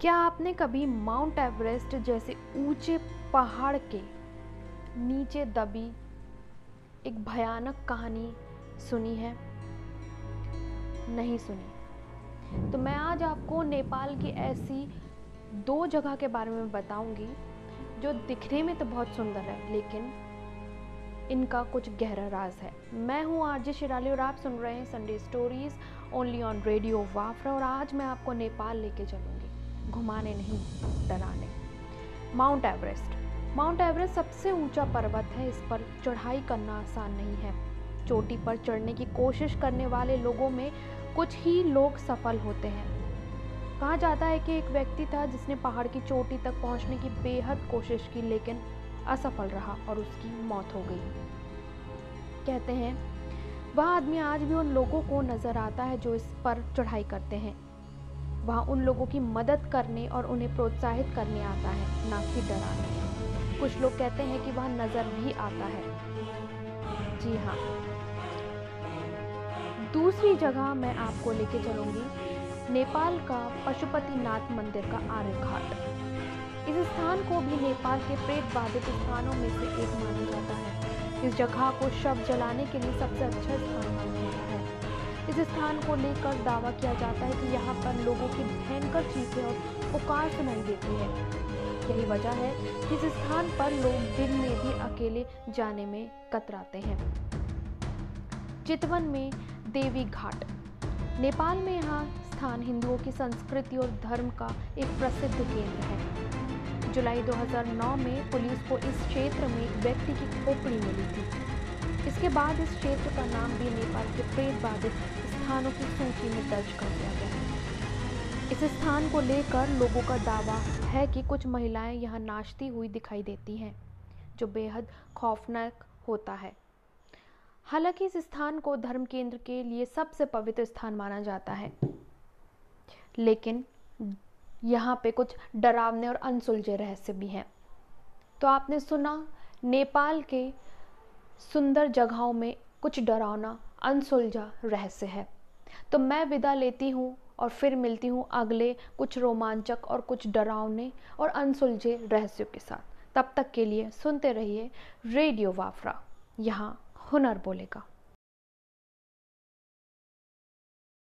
क्या आपने कभी माउंट एवरेस्ट जैसे ऊँचे पहाड़ के नीचे दबी एक भयानक कहानी सुनी है? नहीं सुनी। तो मैं आज आपको नेपाल की ऐसी दो जगह के बारे में बताऊँगी, जो दिखने में तो बहुत सुंदर है, लेकिन इनका कुछ गहरा राज है। मैं हूँ आरजे शिराली और आप सुन रहे हैं Sunday stories only on radio वाफ्रा और आज मैं आपको नेपाल लेके चलूँगी। घुमाने नहीं, डराने। Mount Everest. माउंट एवरेस्ट सबसे ऊँचा पर्वत है, इस पर चढ़ाई करना आसान नहीं है। चोटी पर चढ़ने की कोशिश करने वाले लोगों में कुछ ही लोग सफल होते हैं। कहा जाता है कि एक व्यक्ति था जिसने पहाड़ की चोटी तक पहुँचने की बेहद कोशिश की, लेकिन असफल रहा और उसकी मौत हो गई। कहते हैं, वह आदमी आज भी उन लोगों को नज़र आता है जो इस पर चढ़ाई करते हैं। वह उन लोगों की मदद करने और उन्हें प्रोत्साहित करने आता है, ना कि डराने। कुछ लोग कहते हैं कि वह नज़र भी आता है। जी हाँ। दूसरी जगह मैं आपको लेके चलूँगी, नेपाल का पशुपतिनाथ मंदिर का आर्य घाट इस स्थान को भी नेपाल के प्रेत बाधित स्थानों में से एक माना जाता है। इस जगह को शव जलाने के लिए सबसे अच्छा स्थान इस स्थान को लेकर दावा किया जाता है कि यहाँ पर लोगों की भयंकर चीखें और पुकार सुनाई देती है। यही वजह है कि इस स्थान पर लोग दिन में भी अकेले जाने में कतराते हैं। चितवन में देवी घाट। नेपाल में यहाँ स्थान हिंदुओं की संस्कृति और धर्म का एक प्रसिद्ध केंद्र है। जुलाई 2009 में पुलिस को इस क्षेत्र में एक व्यक्ति की खोपड़ी मिली थी। इसके बाद इस क्षेत्र का नाम भी नेपाल के प्रेत बाधित स्थानों की सूची में दर्ज कर दिया गया है। इस स्थान को लेकर लोगों का दावा है कि कुछ महिलाएँ यहाँ नाचती हुई दिखाई देती हैं, जो बेहद खौफनाक होता है। हालाँकि इस स्थान को धर्म केंद्र के लिए सबसे पवित्र स्थान माना जाता है। लेकिन यहाँ पे कुछ डरावने और अनसुलझे रहस्य भी हैं। तो आपने सुना, नेपाल के सुंदर जगहों में कुछ डरावना, अनसुलझा रहस्य है। तो मैं विदा लेती हूँ और फिर मिलती हूँ अगले कुछ रोमांचक और कुछ डरावने और अनसुलझे रहस्यों के साथ। तब तक के लिए सुनते रहिए रेडियो वाफरा। यहाँ हुनर बोलेगा।